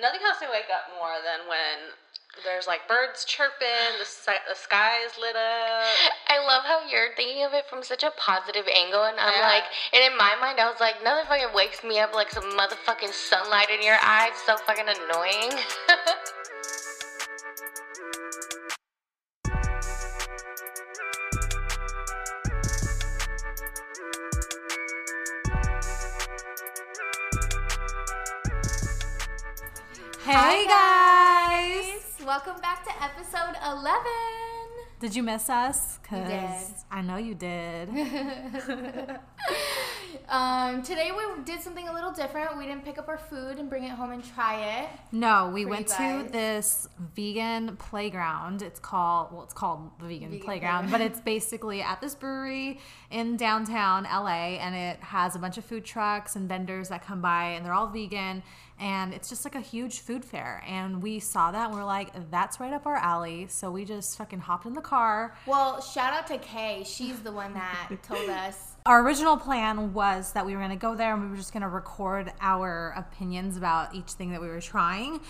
nothing helps me wake up more than when there's like birds chirping, the, si- the sky is lit up. I love how you're thinking of it from such a positive angle, and I'm Yeah. like, and in my mind, I was like, nothing fucking wakes me up like some motherfucking sunlight in your eyes. So fucking annoying. Welcome back to episode 11. Did you miss us? Cause I know you did. Um, today we did something a little different. We didn't pick up our food and bring it home and try it. No, we went to this vegan playground. It's called well, it's called the vegan, Vegan playground, playground. but it's basically at this brewery in downtown LA, and it has a bunch of food trucks and vendors that come by, and they're all vegan. And it's just like a huge food fair. And we saw that and we're like, that's right up our alley. So we just fucking hopped in the car. Well, shout out to Kay. She's the one that told us. Our original plan was that we were going to go there and we were just going to record our opinions about each thing that we were trying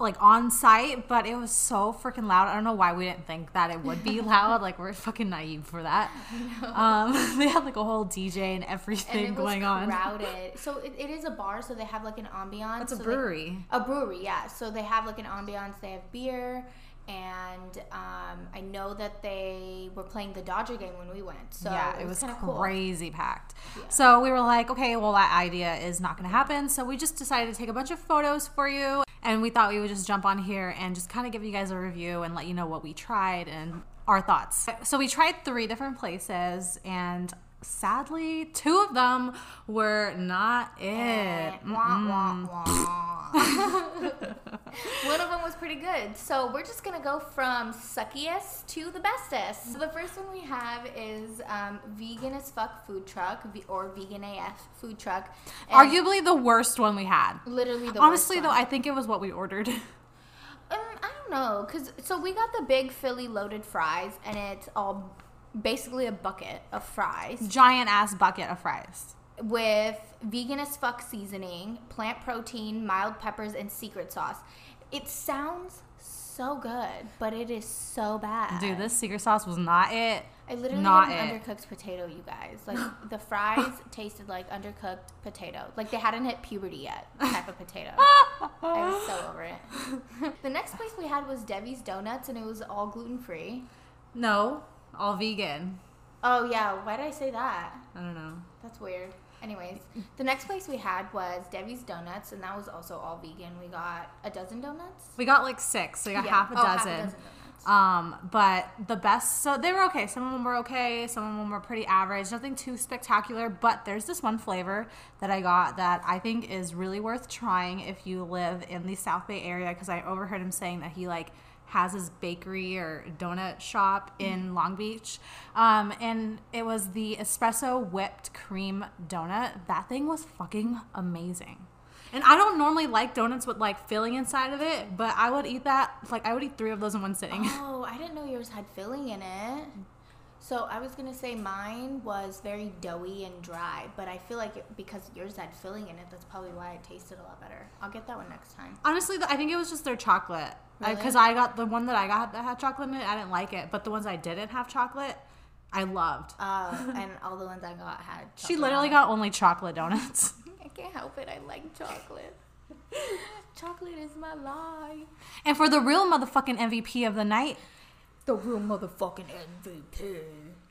like on site, but it was so freaking loud. I don't know why we didn't think that it would be loud. Like we're fucking naive for that. Um, they had like a whole DJ and And everything was going on. crowded. So it, it is a bar, so they have like an ambiance. It's a so they- brewery. a brewery, yeah. So they have like an ambiance. They have beer, and um, I know that they were playing the Dodger game when we went. So yeah, it was, kind of cool. crazy packed. So we were like, okay, well, that idea is not going to happen. So we just decided to take a bunch of photos for you. And we thought we would just jump on here and just kind of give you guys a review and let you know what we tried and our thoughts. So we tried three different places, and sadly, two of them were not it. Eh, wah, wah, wah. One of them was pretty good. So we're just gonna go from suckiest to the bestest. So the first one we have is um, vegan as fuck food truck or vegan AF food truck. And Arguably the worst one we had. literally the worst. Honestly, though. I think it was what we ordered. Um, I don't know, cause so we got the big Philly loaded fries, and it's all basically a bucket of fries Giant ass bucket of fries. with vegan as fuck seasoning, plant protein, mild peppers, and secret sauce. It sounds so good, but it is so bad. Dude, this secret sauce was not it. I literally not had an it. undercooked potato, you guys. Like the fries tasted like undercooked potato. Like they hadn't hit puberty yet, type of potato. I was so over it. the next place we had was Debbie's Donuts, and it was all gluten free. No, all vegan. Oh yeah, why did I say that? I don't know. That's weird. Anyways, the next place we had was Debbie's Donuts, and that was also all vegan. We got a dozen donuts. We got like six, so we got Yeah. half a Oh, dozen. donuts. Um, but the best, so they were okay. Some of them were okay. Some of them were pretty average. Nothing too spectacular. But there's this one flavor that I got that I think is really worth trying if you live in the South Bay area. Because I overheard him saying that he like has his bakery or donut shop in Long Beach. Um, and it was the espresso whipped cream donut. That thing was fucking amazing. And I don't normally like donuts with like filling inside of it, but I would eat that like I would eat three of those in one sitting. Oh, I didn't know yours had filling in it. So I was gonna say mine was very doughy and dry, but I feel like it, because yours had filling in it, that's probably why it tasted a lot better. I'll get that one next time. Honestly, I think it was just their chocolate Really? because I got the one that I got that had chocolate in it. I didn't like it, but the ones I didn't have chocolate, I loved. Uh, and all the ones I got had. she literally got only chocolate donuts. I can't help it. I like chocolate. chocolate is my life. and for the real motherfucking MVP of the night, The real motherfucking MVP.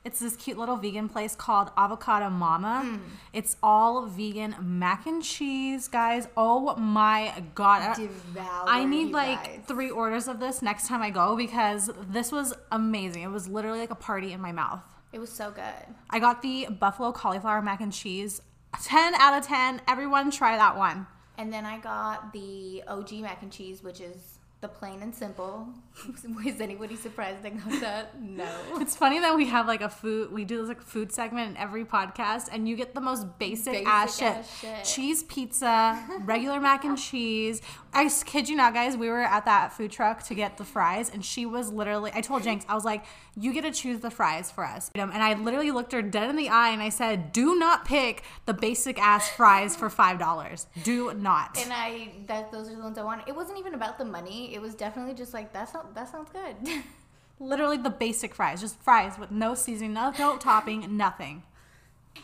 It's this cute little vegan place called Avocado Mama. Hmm. It's all vegan mac and cheese, guys. Oh my god. I- Devour I need like guys. three orders of this next time I go because this was amazing. It was literally like a party in my mouth. It was so good. I got the buffalo cauliflower mac and cheese. 10 out of 10. Everyone try that one. And then I got the OG mac and cheese, which is the plain and simple. Is anybody surprised I got that? No. It's funny that we have like a food, we do this like food segment in every podcast, and you get the most basic, Basic ass, shit. ass shit. cheese pizza, regular mac and cheese, I kid you not, guys. We were at that food truck to get the fries, and she was literally. I told Jenks, I was like, "You get to choose the fries for us." Um, and I literally looked her dead in the eye, and I said, "Do not pick the basic ass fries for five dollars. Do not." And I that those are the ones I wanted. It wasn't even about the money. It was definitely just like that sounds that sounds good. literally the basic fries, just fries with no seasoning, no, no topping, nothing.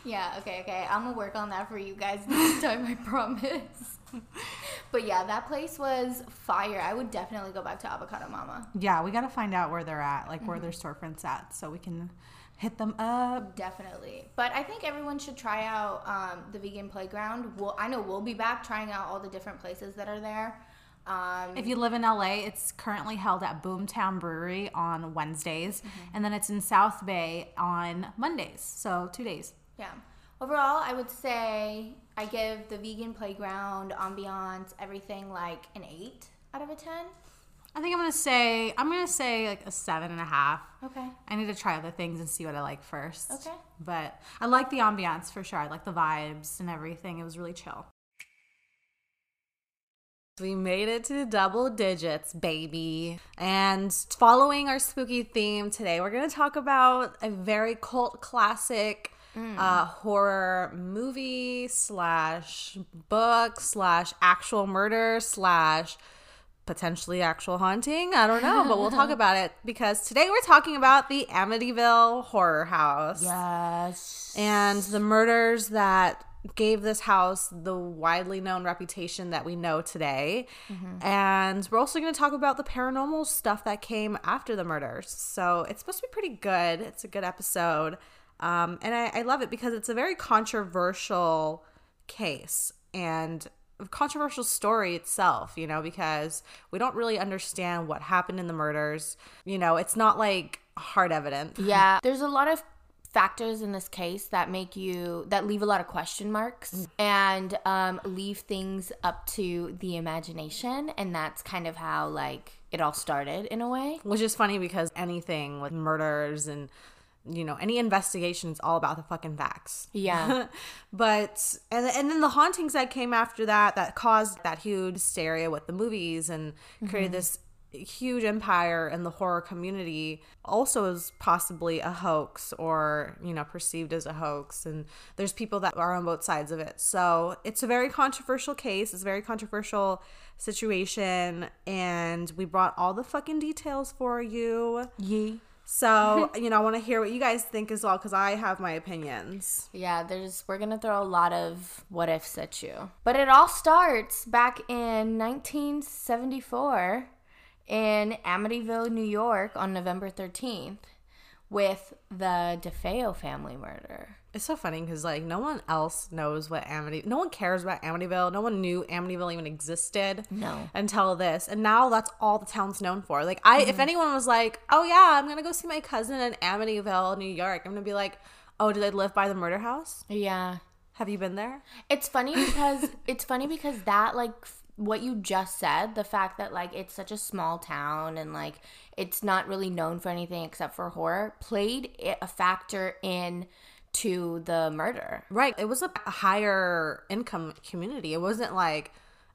yeah, okay, okay. I'm gonna work on that for you guys next time, I promise. but yeah, that place was fire. I would definitely go back to Avocado Mama. Yeah, we got to find out where they're at, like where their storefronts at, so we can hit them up. Definitely. But I think everyone should try out um, the vegan playground. We'll, I know we'll be back trying out all the different places that are there. Um, If you live in LA, it's currently held at Boomtown Brewery on Wednesdays, and then it's in South Bay on Mondays. So two days. yeah. Overall, I would say I give the vegan playground, ambiance, everything like an 8 out of a 10. I think I'm gonna say I'm gonna say like a seven and a half. Okay. I need to try other things and see what I like first. Okay. But I like the ambiance for sure. I like the vibes and everything. It was really chill. We made it to double digits, baby. And following our spooky theme today, we're going to talk about a very cult classic uh, horror movie slash book slash actual murder slash potentially actual haunting. I don't know, but we'll talk about it because today we're talking about the Amityville Horror House Yes. and the murders that gave this house the widely known reputation that we know today. And we're also going to talk about the paranormal stuff that came after the murders. So it's supposed to be pretty good. It's a good episode. Um, and I, I love it because it's a very controversial case and controversial story itself, you know, because we don't really understand what happened in the murders. You know, it's not like hard evidence. Yeah, there's a lot of factors in this case that make you that leave a lot of question marks and um, leave things up to the imagination, and that's kind of how like it all started in a way. Which is funny because anything with murders and you know any investigation is all about the fucking facts. Yeah. but and and then the hauntings that came after that that caused that huge hysteria with the movies and created mm-hmm. this huge empire in the horror community also is possibly a hoax or you know perceived as a hoax and there's people that are on both sides of it so it's a very controversial case it's a very controversial situation and we brought all the fucking details for you Yee. So you know i want to hear what you guys think as well because i have my opinions Yeah, there's we're gonna throw a lot of what ifs at you. But it all starts back in 1974 in Amityville, New York, on November 13th, with the DeFeo family murder. It's so funny because like no one else knows what Amity, no one cares about Amityville. No one knew Amityville even existed. No. until this, and now that's all the town's known for. Like I, if mm-hmm. anyone was like, "Oh yeah, I'm gonna go see my cousin in Amityville, New York," I'm gonna be like, "Oh, do they live by the murder house? Yeah. Have you been there?" It's funny because it's funny because that like what you just said, the fact that like it's such a small town and like it's not really known for anything except for horror played a factor in to the murder. Right. It was a higher income community. It wasn't like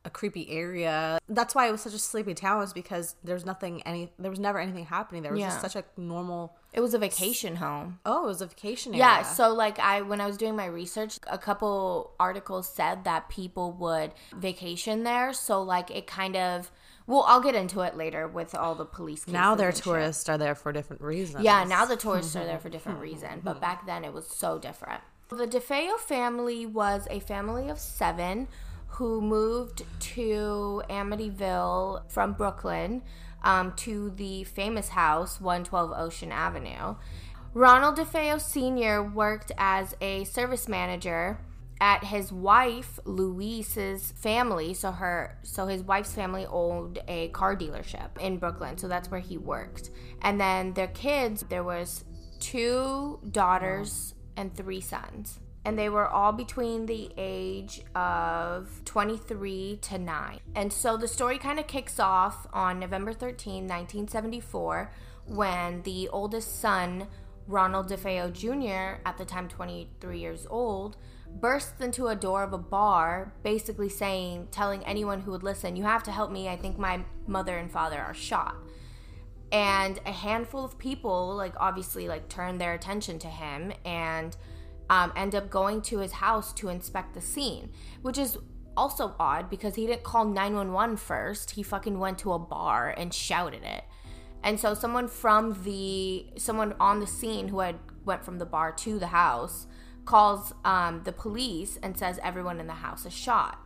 a creepy area. That's why it was such a sleepy town was because there's nothing any there was never anything happening. There was just such a normal It was a vacation home. Oh, it was a vacation area. Yeah, so like I when I was doing my research, a couple articles said that people would vacation there, so like it kind of well, I'll get into it later with all the police cases. now their and shit. tourists are there for different reasons. Yeah, now the tourists are there for different reason, but back then it was so different. The DeFeo family was a family of seven who moved to Amityville from Brooklyn um, to the famous house, 112 Ocean Avenue. Ronald DeFeo Sr. worked as a service manager at his wife Louise's family. So her, so his wife's family owned a car dealership in Brooklyn. So that's where he worked. And then their kids, there was two daughters and three sons. And they were all between the age of 23 to 9. And so the story kind of kicks off on November 13, 1974, when the oldest son, Ronald DeFeo Jr., at the time 23 years old, bursts into a door of a bar, basically saying, telling anyone who would listen, You have to help me. I think my mother and father are shot. And a handful of people, like, obviously, like, turn their attention to him and um, end up going to his house to inspect the scene, which is also odd because he didn't call 911 first. He fucking went to a bar and shouted it. And so someone from the someone on the scene who had went from the bar to the house calls um, the police and says everyone in the house is shot.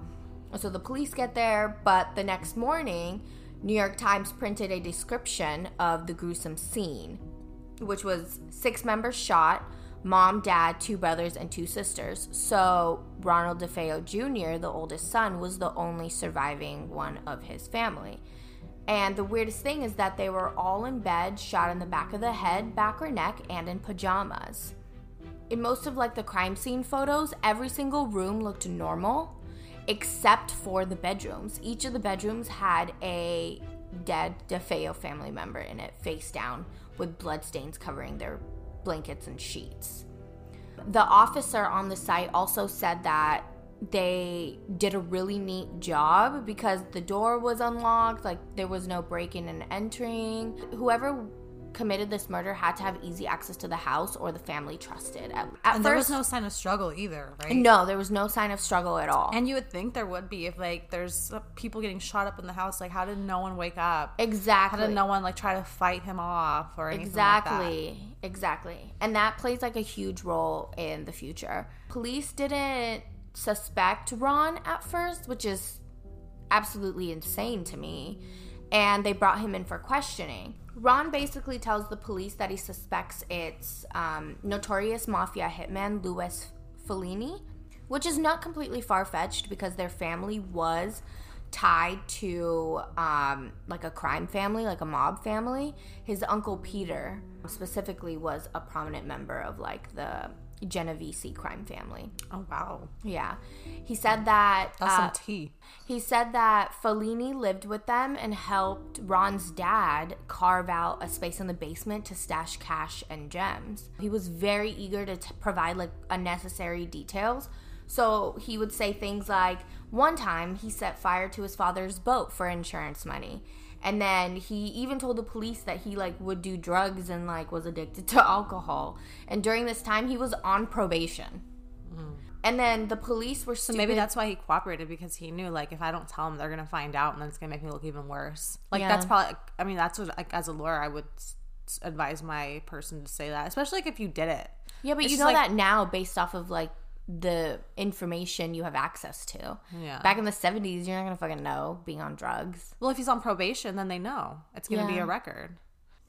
So the police get there, but the next morning, New York Times printed a description of the gruesome scene, which was six members shot, mom, dad, two brothers, and two sisters. So Ronald DeFeo Jr., the oldest son, was the only surviving one of his family. And the weirdest thing is that they were all in bed, shot in the back of the head, back or neck, and in pajamas. In most of like the crime scene photos, every single room looked normal except for the bedrooms. Each of the bedrooms had a dead DeFeo family member in it, face down, with bloodstains covering their blankets and sheets. The officer on the site also said that they did a really neat job because the door was unlocked, like there was no breaking and entering. Whoever committed this murder had to have easy access to the house or the family trusted. At, at and there was no sign of struggle either, right? no, there was no sign of struggle at all. And you would think there would be if like there's uh, people getting shot up in the house. Like, how did no one wake up? Exactly. How did no one like try to fight him off or anything like that? Exactly. Exactly. And that plays like a huge role in the future. Police didn't suspect Ron at first, which is absolutely insane to me. And they brought him in for questioning. Ron basically tells the police that he suspects it's um, notorious mafia hitman Louis Falini, which is not completely far fetched because their family was tied to um, like a crime family, like a mob family. His uncle Peter specifically was a prominent member of like the Genovese crime family. Oh wow, Yeah, he said that that's uh, some tea. he said that Falini lived with them and helped Ron's dad carve out a space in the basement to stash cash and gems. He was very eager to t- provide like unnecessary details. So he would say things like, one time he set fire to his father's boat for insurance money. And then he even told the police that he like would do drugs and like was addicted to alcohol. And during this time he was on probation. Hmm. And then the police were So maybe that's why he cooperated because he knew like if I don't tell them, they're gonna find out, and then it's gonna make me look even worse. Like Yeah. that's probably. I mean, that's what like as a lawyer I would advise my person to say that, especially like if you did it. Yeah, but It's you know like- that now based off of like the information you have access to. Yeah. Back in the 70s, you're not going to fucking know being on drugs. Well, if he's on probation, then they know it's gonna be a record.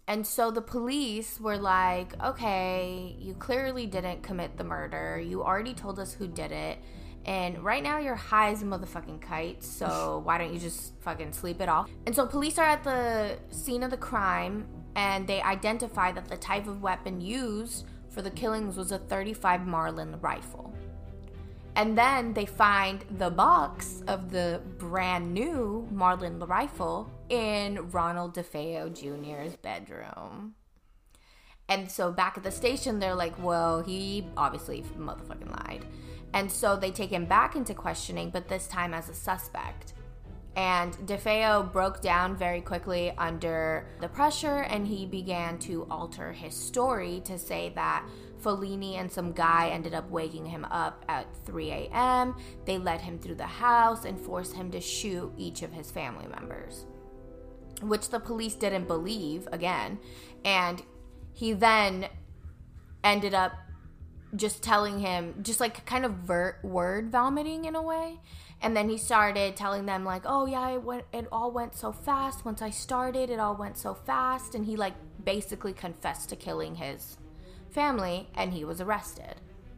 And so the police were like, okay, you clearly didn't commit the murder. You already told us who did it. And right now you're high as a motherfucking kite. So why don't you just fucking sleep it off? And so police are at the scene of the crime and they identify that the type of weapon used for the killings was a 35 Marlin rifle. And then they find the box of the brand new Marlin rifle in Ronald DeFeo Jr.'s bedroom. And so back at the station, they're like, well, he obviously motherfucking lied. And so they take him back into questioning, but this time as a suspect. And DeFeo broke down very quickly under the pressure and he began to alter his story to say that Falini and some guy ended up waking him up at 3 a.m. They led him through the house and forced him to shoot each of his family members, which the police didn't believe again. And he then ended up just telling him, just like kind of ver- word vomiting in a way. And then he started telling them like, "Oh yeah, it went. It all went so fast. Once I started, it all went so fast." And he like basically confessed to killing his family, and he was arrested.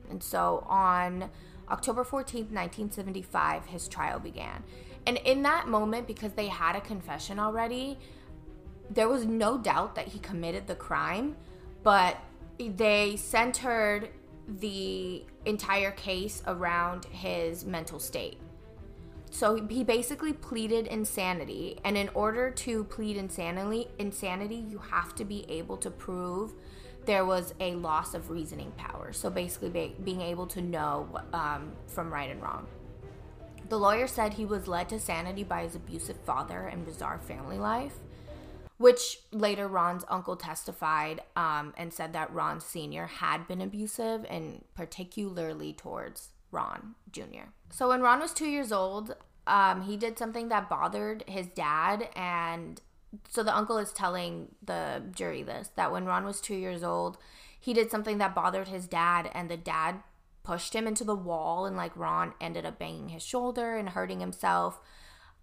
And so on October fourteenth, nineteen seventy-five, his trial began. And in that moment, because they had a confession already, there was no doubt that he committed the crime, but they centered the entire case around his mental state. So he basically pleaded insanity, and in order to plead insanity, insanity, you have to be able to prove there was a loss of reasoning power. So basically, be, being able to know um, from right and wrong. The lawyer said he was led to sanity by his abusive father and bizarre family life, which later Ron's uncle testified um, and said that Ron Sr. had been abusive and particularly towards Ron Jr. So when Ron was two years old, um, he did something that bothered his dad and so the uncle is telling the jury this that when Ron was two years old, he did something that bothered his dad, and the dad pushed him into the wall, and like Ron ended up banging his shoulder and hurting himself.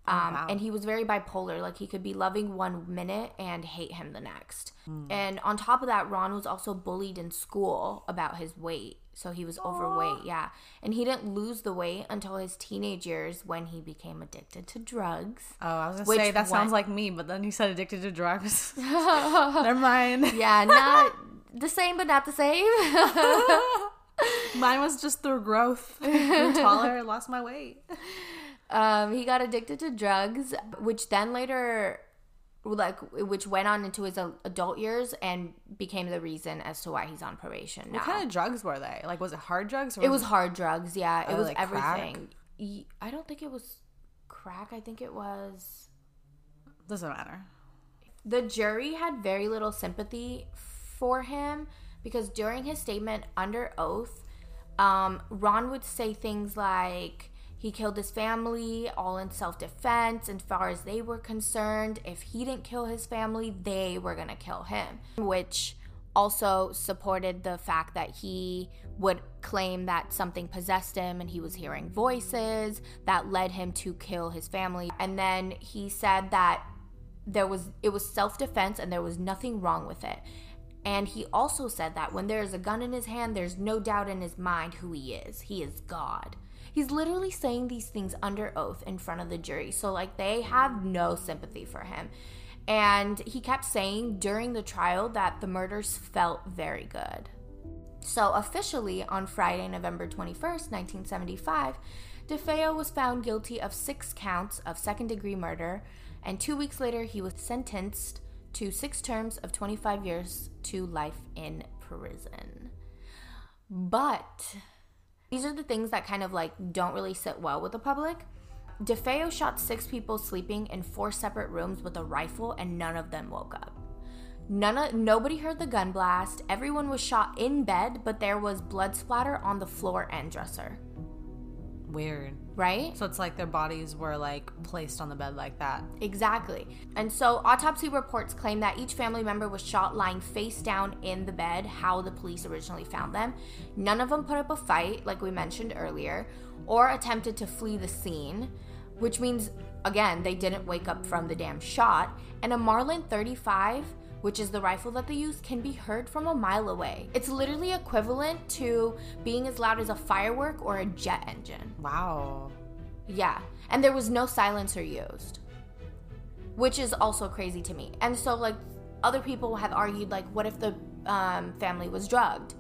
Um, oh, wow. And he was very bipolar. Like he could be loving one minute and hate him the next. Mm. And on top of that, Ron was also bullied in school about his weight. So he was Aww. overweight, yeah. And he didn't lose the weight until his teenage years when he became addicted to drugs. Oh, I was gonna say that went... sounds like me, but then he said addicted to drugs. Never mind. Yeah, not the same, but not the same. Mine was just through growth. Grew taller, I lost my weight. Um, he got addicted to drugs, which then later like which went on into his adult years and became the reason as to why he's on probation now. What kind of drugs were they? Like was it hard drugs it was, hard drugs, yeah. It oh, was like everything. Crack? I don't think it was crack. I think it was doesn't matter. The jury had very little sympathy for him because during his statement under oath, um, Ron would say things like he killed his family all in self defense. As far as they were concerned, if he didn't kill his family, they were going to kill him, which also supported the fact that he would claim that something possessed him and he was hearing voices that led him to kill his family. And then he said that there was it was self-defense and there was nothing wrong with it. And he also said that when there is a gun in his hand, there's no doubt in his mind who he is. He is God. He's literally saying these things under oath in front of the jury. So, like, they have no sympathy for him. And he kept saying during the trial that the murders felt very good. So, officially on Friday, November 21st, 1975, DeFeo was found guilty of six counts of second degree murder, and two weeks later, he was sentenced to six terms of 25 years to life in prison. But these are the things that kind of like don't really sit well with the public. DeFeo shot six people sleeping in four separate rooms with a rifle, and none of them woke up. None of, nobody heard the gun blast. Everyone was shot in bed, but there was blood splatter on the floor and dresser. Weird. Right? So it's like their bodies were like placed on the bed like that. Exactly. And so autopsy reports claim that each family member was shot lying face down in the bed, how the police originally found them. None of them put up a fight, like we mentioned earlier, or attempted to flee the scene, which means, again, they didn't wake up from the damn shot. And a Marlin 35 which is the rifle that they use, can be heard from a mile away. It's literally equivalent to being as loud as a firework or a jet engine. Wow. Yeah. And there was no silencer used, which is also crazy to me. And so, like, other people have argued, like, what if the um, family was drugged?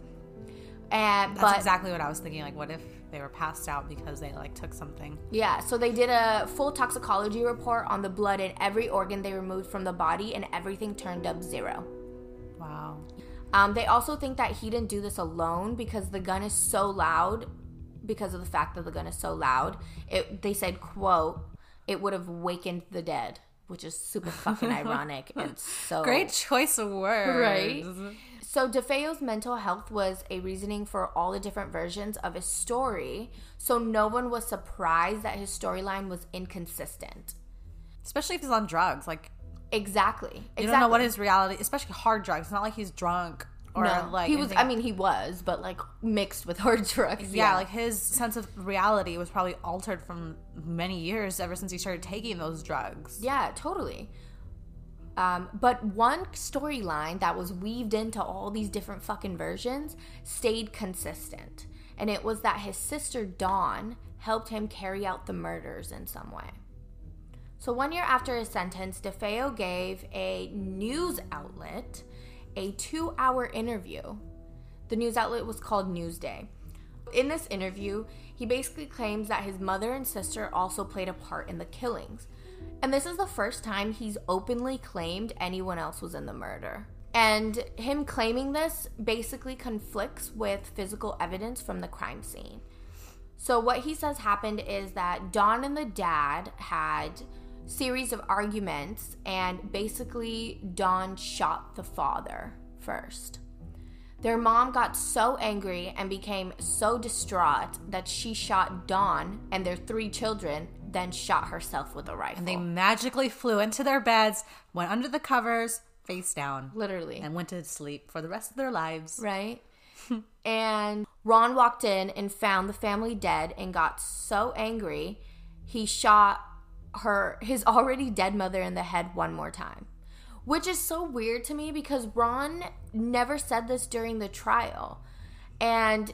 And that's but, exactly what I was thinking. Like, what if they were passed out because they like took something. Yeah, so they did a full toxicology report on the blood in every organ they removed from the body, and everything turned up zero. Wow. Um, they also think that he didn't do this alone because the gun is so loud. Because of the fact that the gun is so loud, it they said, "quote It would have wakened the dead," which is super fucking ironic and so great choice of words, right? So DeFeo's mental health was a reasoning for all the different versions of his story, so no one was surprised that his storyline was inconsistent. Especially if he's on drugs, like exactly. You exactly. don't know what his reality, especially hard drugs. It's not like he's drunk or no, like he was. Anything. I mean, he was, but like mixed with hard drugs. Yeah, yeah, like his sense of reality was probably altered from many years ever since he started taking those drugs. Yeah, totally. Um, but one storyline that was weaved into all these different fucking versions stayed consistent. And it was that his sister Dawn helped him carry out the murders in some way. So, one year after his sentence, DeFeo gave a news outlet a two hour interview. The news outlet was called Newsday. In this interview, he basically claims that his mother and sister also played a part in the killings. And this is the first time he's openly claimed anyone else was in the murder. And him claiming this basically conflicts with physical evidence from the crime scene. So what he says happened is that Dawn and the dad had series of arguments and basically Dawn shot the father first. Their mom got so angry and became so distraught that she shot Dawn and their three children, then shot herself with a rifle. And they magically flew into their beds, went under the covers, face down, literally. and went to sleep for the rest of their lives. right? and Ron walked in and found the family dead and got so angry, he shot her his already dead mother in the head one more time. Which is so weird to me because Ron never said this during the trial. And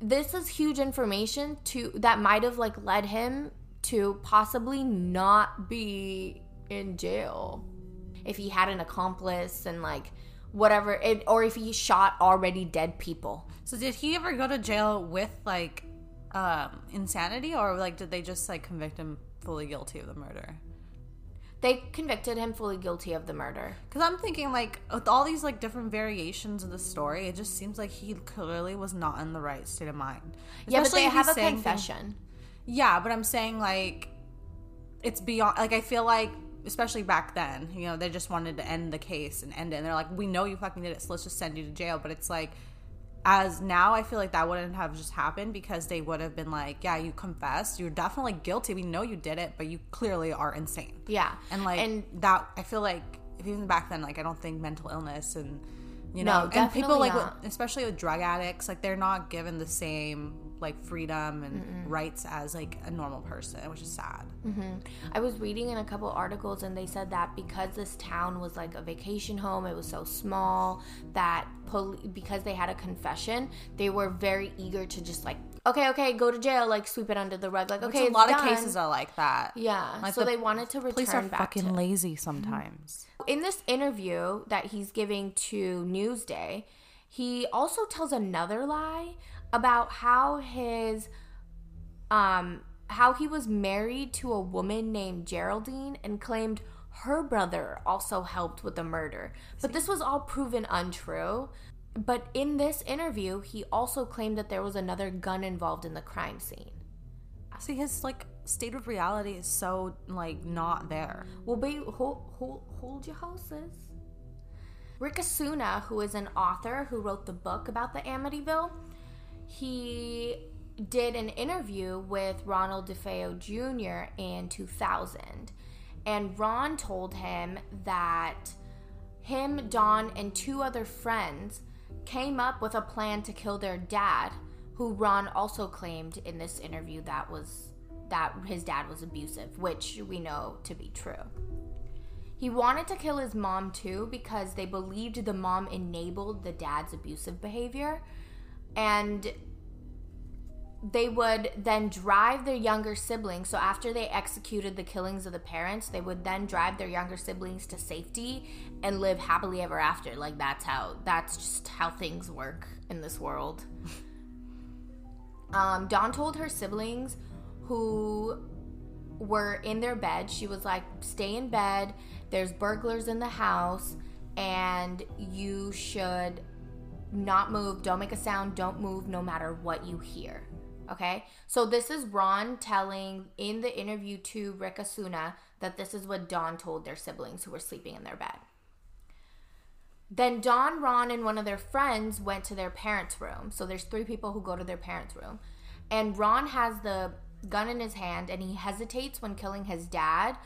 this is huge information to that might have like led him to possibly not be in jail. If he had an accomplice and like whatever it or if he shot already dead people. So did he ever go to jail with like um insanity? Or like did they just like convict him fully guilty of the murder? they convicted him fully guilty of the murder. Cuz I'm thinking like with all these like different variations of the story, it just seems like he clearly was not in the right state of mind. yeah but Especially they have a confession Yeah, but I'm saying like it's beyond like I feel like especially back then, you know, they just wanted to end the case and end it. And they're like, "We know you fucking did it, so let's just send you to jail." But it's like as now I feel like that wouldn't have just happened because they would have been like, "Yeah, you confessed. You're definitely guilty. We know you did it, but you clearly are insane." yeah And like and that I feel like if even back then like I don't think mental illness and you No, know and people like with, especially with drug addicts like they're not given the same like freedom and rights as like a normal person which is sad. Mm-hmm. I was reading in a couple articles and they said that because this town was like a vacation home, it was so small that pol- because they had a confession, they were very eager to just like, okay, okay, go to jail, like sweep it under the rug, like okay, Which a lot of cases are like that. Yeah, Like so the they wanted to police are back fucking to. lazy mm-hmm. sometimes In this interview that he's giving to Newsday, he also tells another lie about how his um how he was married to a woman named Geraldine and claimed her brother also helped with the murder. But this was all proven untrue. But in this interview, he also claimed that there was another gun involved in the crime scene. see his like state of reality is so like not there Well, babe, hold, hold, hold your horses. Ric Osuna, who is an author who wrote the book about the Amityville, he did an interview with Ronald DeFeo Jr. in 2000. And Ron told him that him, Dawn, and two other friends came up with a plan to kill their dad, who Ron also claimed in this interview that was that his dad was abusive, which we know to be true. He wanted to kill his mom too because they believed the mom enabled the dad's abusive behavior and they would then drive their younger siblings. So after they executed the killings of the parents, they would then drive their younger siblings to safety and live happily ever after. Like that's how that's just how things work in this world. Um, Dawn told her siblings who were in their bed, she was like, "Stay in bed. There's burglars in the house, and you should not move. Dawn't make a sound. Don't move, no matter what you hear." Okay, so this is Ron telling in the interview to Ric Osuna that this is what Dawn told their siblings who were sleeping in their bed. Then Don, Ron, and one of their friends went to their parents' room. So there's three people who go to their parents' room. And Ron has the gun in his hand and he hesitates when killing his dad.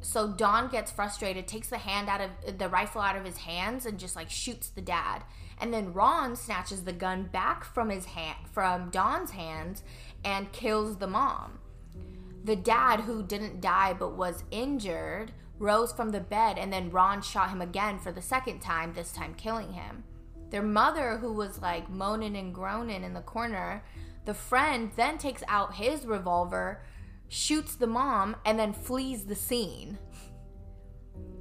So Dawn gets frustrated, takes the hand out of the rifle out of his hands and just like shoots the dad. And then Ron snatches the gun back from his hand from Dawn's hands and kills the mom. The dad, who didn't die but was injured, rose from the bed, and then Ron shot him again for the second time, this time killing him. Their mother, who was like moaning and groaning in the corner, the friend then takes out his revolver, shoots the mom, and then flees the scene.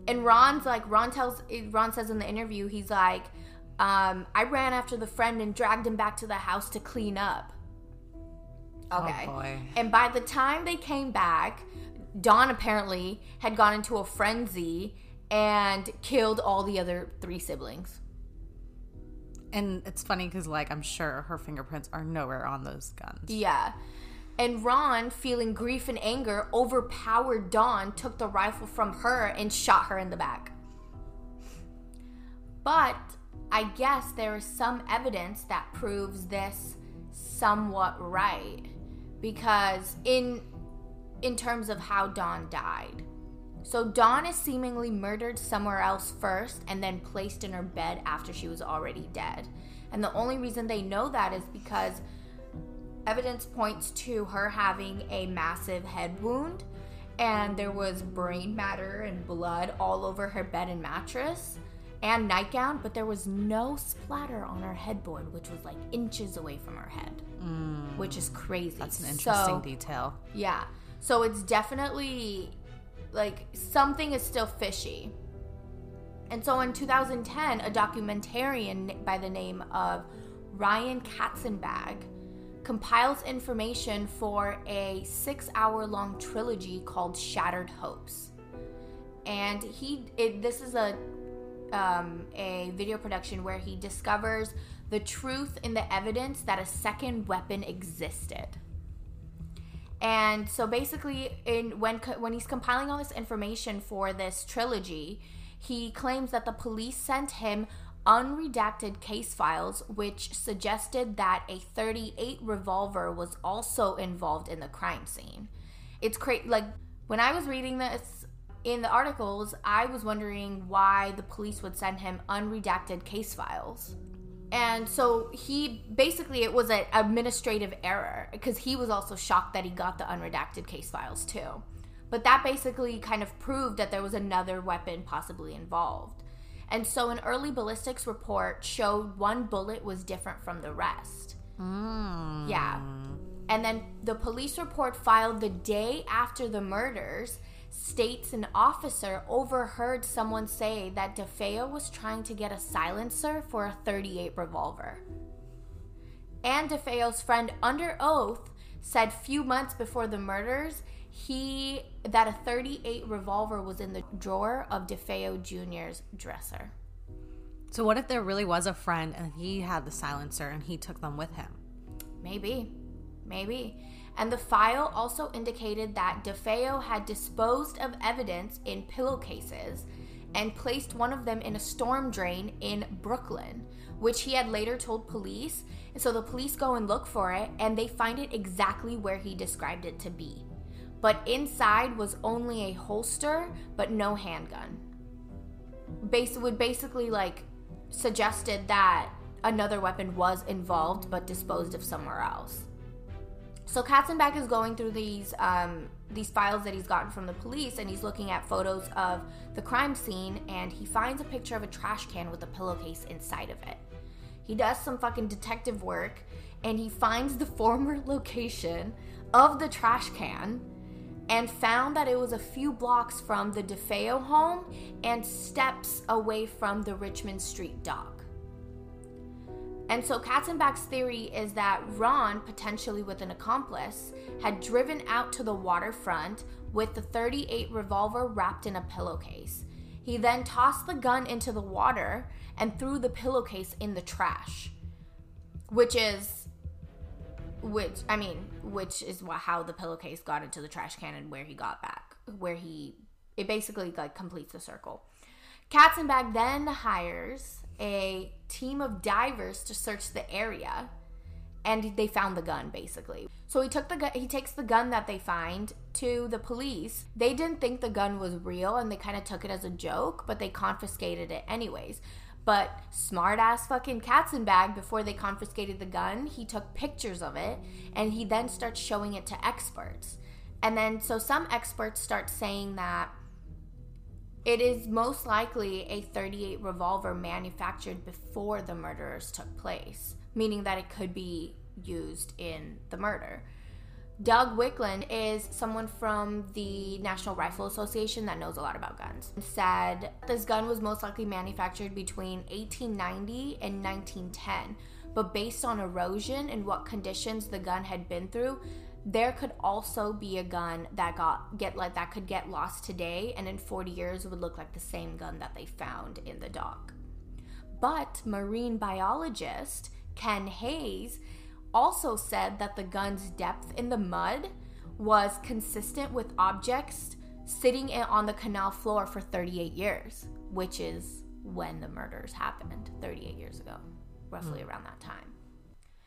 And Ron's like, Ron tells, Ron says in the interview, he's like, um, I ran after the friend and dragged him back to the house to clean up. Okay. boy. And by the time they came back, Dawn apparently had gone into a frenzy and killed all the other three siblings. And it's funny because, like, I'm sure her fingerprints are nowhere on those guns. Yeah. And Ron, feeling grief and anger, overpowered Dawn, took the rifle from her, and shot her in the back. But I guess there is some evidence that proves this somewhat right because in in terms of how Dawn died. So Dawn is seemingly murdered somewhere else first and then placed in her bed after she was already dead. And the only reason they know that is because evidence points to her having a massive head wound and there was brain matter and blood all over her bed and mattress and nightgown, but there was no splatter on her headboard, which was like inches away from her head, mm. which is crazy. That's an interesting So- detail. yeah. So it's definitely like something is still fishy. And so in 2010, a documentarian by the name of Ryan Katzenbach compiles information for a six hour long trilogy called Shattered Hopes. And he, it, this is a um, a video production where he discovers the truth in the evidence that a second weapon existed. And so basically, in when when he's compiling all this information for this trilogy, he claims that the police sent him unredacted case files, which suggested that a 38 revolver was also involved in the crime scene. It's crazy. Like when I was reading this in the articles, I was wondering why the police would send him unredacted case files. And so he basically it was an administrative error because he was also shocked that he got the unredacted case files too. But that basically kind of proved that there was another weapon possibly involved. And so an early ballistics report showed one bullet was different from the rest. Hmm. Yeah. And then the police report filed the day after the murders states an officer overheard someone say that DeFeo was trying to get a silencer for a 38 revolver. And DeFeo's friend under oath said few months before the murders he that a 38 revolver was in the drawer of DeFeo Jr.'s dresser. So, what if there really was a friend and he had the silencer and he took them with him? Maybe. Maybe. And the file also indicated that DeFeo had disposed of evidence in pillowcases and placed one of them in a storm drain in Brooklyn, which he had later told police. And so the police go and look for it and they find it exactly where he described it to be. But inside was only a holster, but no handgun. Bas- would basically like suggested that another weapon was involved but disposed of somewhere else. So Katzenbach is going through these um, these files that he's gotten from the police, and he's looking at photos of the crime scene, and he finds a picture of a trash can with a pillowcase inside of it. He does some fucking detective work, and he finds the former location of the trash can, and found that it was a few blocks from the DeFeo home and steps away from the Richmond Street dock. And so Katzenbach's theory is that Ron, potentially with an accomplice, had driven out to the waterfront with the 38 revolver wrapped in a pillowcase. He then tossed the gun into the water and threw the pillowcase in the trash, which is which I mean, which is how the pillowcase got into the trash can and where he got back, where he it basically like completes the circle. Katzenbach then hires a team of divers to search the area and they found the gun basically. So he took the gun he takes the gun that they find to the police. They didn't think the gun was real and they kind of took it as a joke, but they confiscated it anyways. But smart ass fucking Katzenbach, before they confiscated the gun, he took pictures of it and he then starts showing it to experts. And then so some experts start saying that it is most likely a 38 revolver manufactured before the murders took place, meaning that it could be used in the murder. Doug Wicklund is someone from the National Rifle Association that knows a lot about guns. Said this gun was most likely manufactured between 1890 and 1910, but based on erosion and what conditions the gun had been through, there could also be a gun that got get like that could get lost today and in 40 years would look like the same gun that they found in the dock. But marine biologist Ken Hayes also said that the gun's depth in the mud was consistent with objects sitting in- on the canal floor for 38 years, which is when the murders happened 38 years ago, roughly hmm. around that time.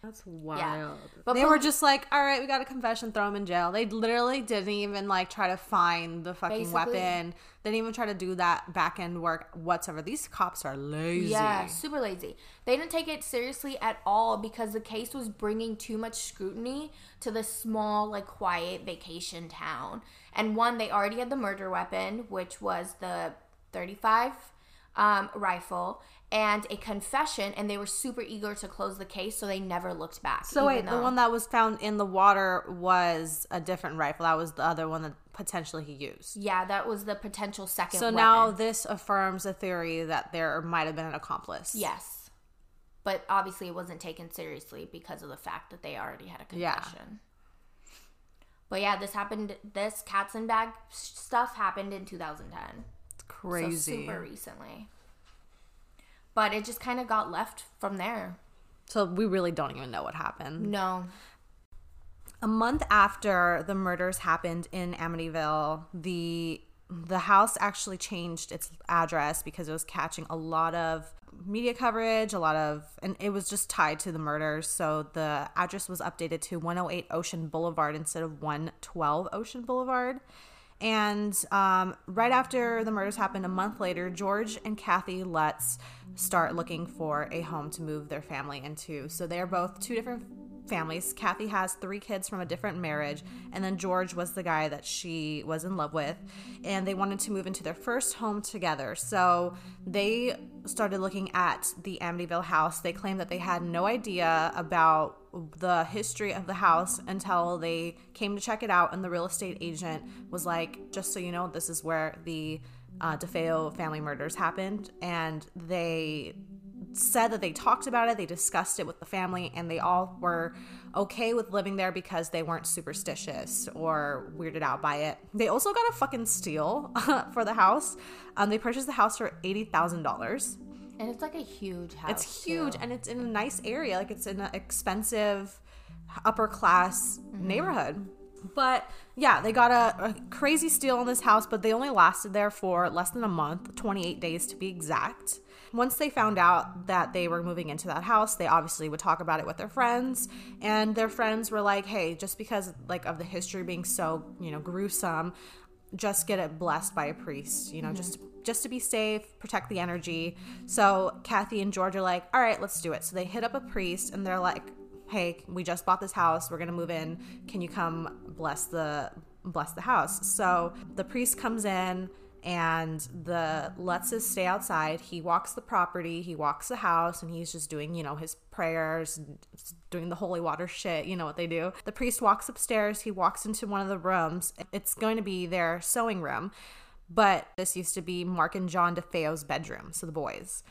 That's wild. But they were just like, all right, we got a confession, throw him in jail. They literally didn't even like try to find the fucking Basically- weapon. They didn't even try to do that back end work whatsoever. These cops are lazy. Yeah, super lazy. They didn't take it seriously at all because the case was bringing too much scrutiny to this small, like, quiet vacation town. And one, they already had the murder weapon, which was the 35 um, rifle, and a confession, and they were super eager to close the case, so they never looked back. So wait, even the one that was found in the water was a different rifle. That was the other one that potentially he used. Yeah, that was the potential second So weapon. now this affirms a theory that there might have been an accomplice. Yes. But obviously it wasn't taken seriously because of the fact that they already had a Yeah. confession. But yeah, this happened this Katzenbach stuff happened in 2010. It's crazy. So super recently. But it just kind of got left from there. so we really don't even know what happened. No. A month after the murders happened in Amityville, the the house actually changed its address because it was catching a lot of media coverage, a lot of and it was just tied to the murders. So the address was updated to 108 Ocean Boulevard instead of 112 Ocean Boulevard. And um, right after the murders happened, a month later, George and Kathy Lutz start looking for a home to move their family into. So they're both two different families. Kathy has three kids from a different marriage, and then George was the guy that she was in love with, and they wanted to move into their first home together. So they started looking at the Amityville house. They claimed that they had no idea about the history of the house until they came to check it out, and the real estate agent was like, "Just so you know, this is where the uh, DeFeo family murders happened," and they said that they talked about it, they discussed it with the family, and they all were okay with living there because they weren't superstitious or weirded out by it. They also got a fucking steal for the house. Um, they purchased the house for eighty thousand dollars. And it's like a huge house. It's huge, too. and it's in a nice area. Like it's in an expensive, upper class neighborhood. But yeah, they got a, a crazy steal on this house, but they only lasted there for less than a month, 28 days to be exact. Once they found out that they were moving into that house, they obviously would talk about it with their friends, and their friends were like, "Hey, just because like of the history being so, you know, gruesome, just get it blessed by a priest, you know, just just to be safe, protect the energy. So Kathy and George are like, all right, let's do it. So they hit up a priest and they're like, hey, we just bought this house. We're gonna move in. Can you come bless the bless the house? So the priest comes in and the lets us stay outside. He walks the property, he walks the house, and he's just doing, you know, his prayers, doing the holy water shit. You know what they do. The priest walks upstairs. He walks into one of the rooms. It's going to be their sewing room, but this used to be Mark and John DeFeo's bedroom, so the boys.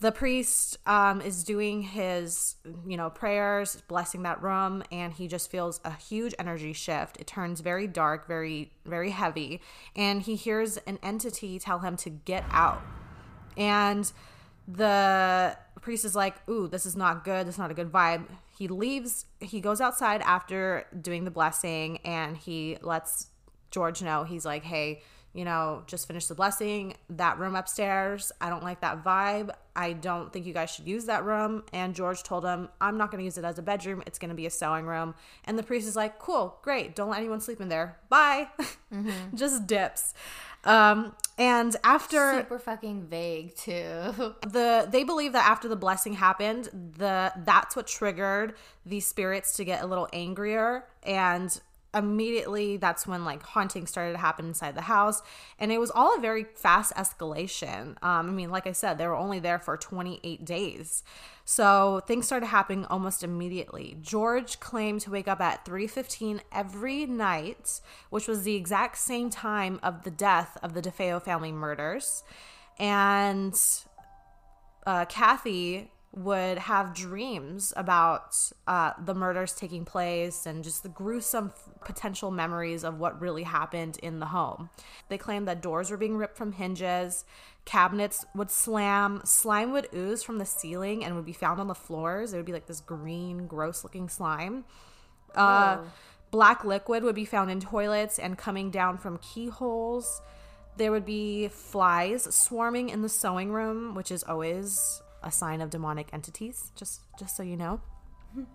The priest um, is doing his, you know, prayers, blessing that room, and he just feels a huge energy shift. It turns very dark, very, very heavy, and he hears an entity tell him to get out. And the priest is like, Ooh, this is not good. This is not a good vibe. He leaves, he goes outside after doing the blessing, and he lets George know. He's like, Hey, you know, just finish the blessing. That room upstairs, I don't like that vibe. I don't think you guys should use that room. And George told him, I'm not going to use it as a bedroom. It's going to be a sewing room. And the priest is like, Cool, great. Don't let anyone sleep in there. Bye. just dips. Um, and after super fucking vague too. the they believe that after the blessing happened the that's what triggered these spirits to get a little angrier and immediately that's when like haunting started to happen inside the house and it was all a very fast escalation. Um, i mean like i said they were only there for 28 days. So things started happening almost immediately. George claimed to wake up at 3.15 every night which was the exact same time of the death of the defeo family murders. And uh, Kathy would have dreams about uh, the murders taking place and just the gruesome f- potential memories of what really happened in the home. They claimed that doors were being ripped from hinges, cabinets would slam, slime would ooze from the ceiling and would be found on the floors. It would be like this green, gross looking slime. Uh, black liquid would be found in toilets and coming down from keyholes. There would be flies swarming in the sewing room, which is always a sign of demonic entities, just just so you know.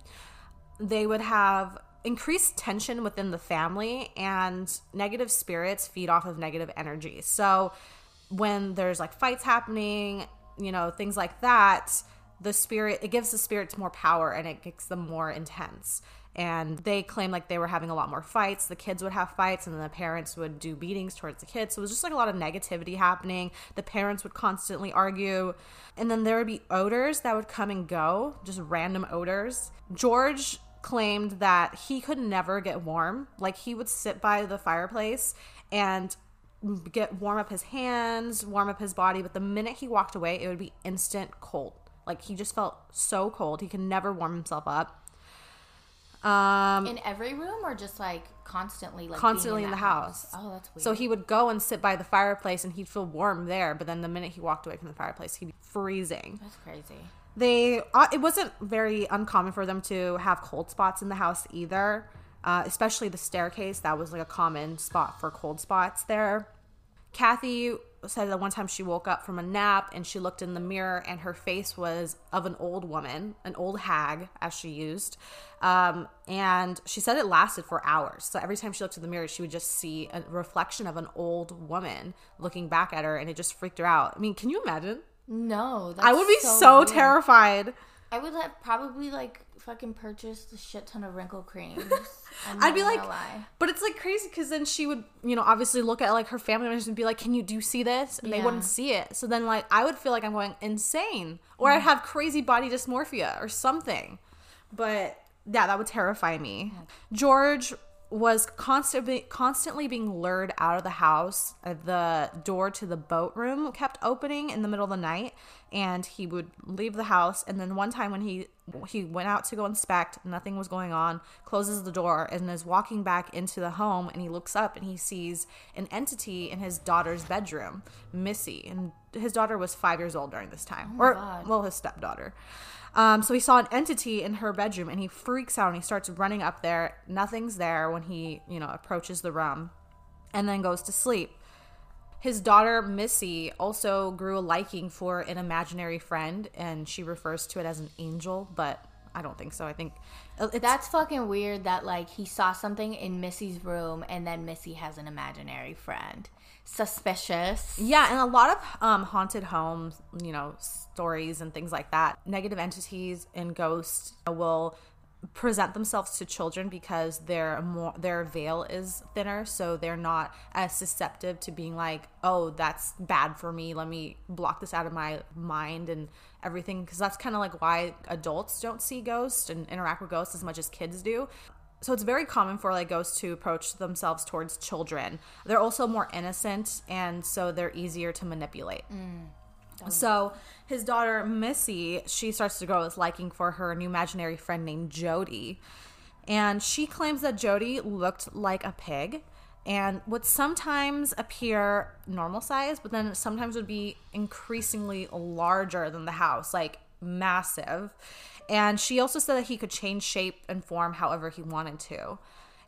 They would have increased tension within the family and negative spirits feed off of negative energy. So when there's like fights happening, you know, things like that, the spirit it gives the spirits more power and it makes them more intense and they claim like they were having a lot more fights. The kids would have fights and then the parents would do beatings towards the kids. So it was just like a lot of negativity happening. The parents would constantly argue. And then there would be odors that would come and go just random odors. George claimed that he could never get warm. Like he would sit by the fireplace and get warm up his hands warm up his body. But the minute he walked away it would be instant cold. Like he just felt so cold. He could never warm himself up um In every room or just like constantly like constantly being in the that house. Oh, that's weird. So he would go and sit by the fireplace and he'd feel warm there, but then the minute he walked away from the fireplace, he'd be freezing. that's crazy. They uh, it wasn't very uncommon for them to have cold spots in the house either, uh, especially the staircase. That was like a common spot for cold spots there. Kathy said that one time she woke up from a nap and she looked in the mirror and her face was of an old woman, an old hag, as she used. Um, and she said it lasted for hours. So every time she looked in the mirror, she would just see a reflection of an old woman looking back at her and it just freaked her out. I mean, can you imagine? No, that's I would be so, weird. terrified. I would have probably like fucking purchased a shit ton of wrinkle creams. I'm I'd be like, but it's like crazy because then she would, you know, obviously look at like her family members and be like, "Can you do see this?" And they wouldn't see it. So then, like, I would feel like I'm going insane, or Mm. I'd have crazy body dysmorphia or something. But yeah, that would terrify me. George was constantly constantly being lured out of the house. Uh, The door to the boat room kept opening in the middle of the night, and he would leave the house. And then one time when he he went out to go inspect, nothing was going on. Closes the door and is walking back into the home, and he looks up and he sees an entity in his daughter's bedroom, Missy, and his daughter was five years old during this time, or God. well, his stepdaughter. Um, so he saw an entity in her bedroom and he freaks out and he starts running up there. Nothing's there when he, you know, approaches the room and then goes to sleep. His daughter, Missy, also grew a liking for an imaginary friend and she refers to it as an angel, but I don't think so. I think That's fucking weird that like he saw something in Missy's room and then Missy has an imaginary friend. Suspicious. Yeah, and a lot of um, haunted homes, you know, stories and things like that. Negative entities and ghosts will present themselves to children because their more their veil is thinner, so they're not as susceptible to being like, "Oh, that's bad for me. Let me block this out of my mind and everything." Because that's kind of like why adults don't see ghosts and interact with ghosts as much as kids do so it's very common for like ghosts to approach themselves towards children. They're also more innocent and so they're easier to manipulate. Mm. So his daughter Missy, she starts to grow this liking for her new imaginary friend named Jody. And she claims that Jody looked like a pig and would sometimes appear normal size, but then sometimes would be increasingly larger than the house, like massive. And she also said that he could change shape and form however he wanted to.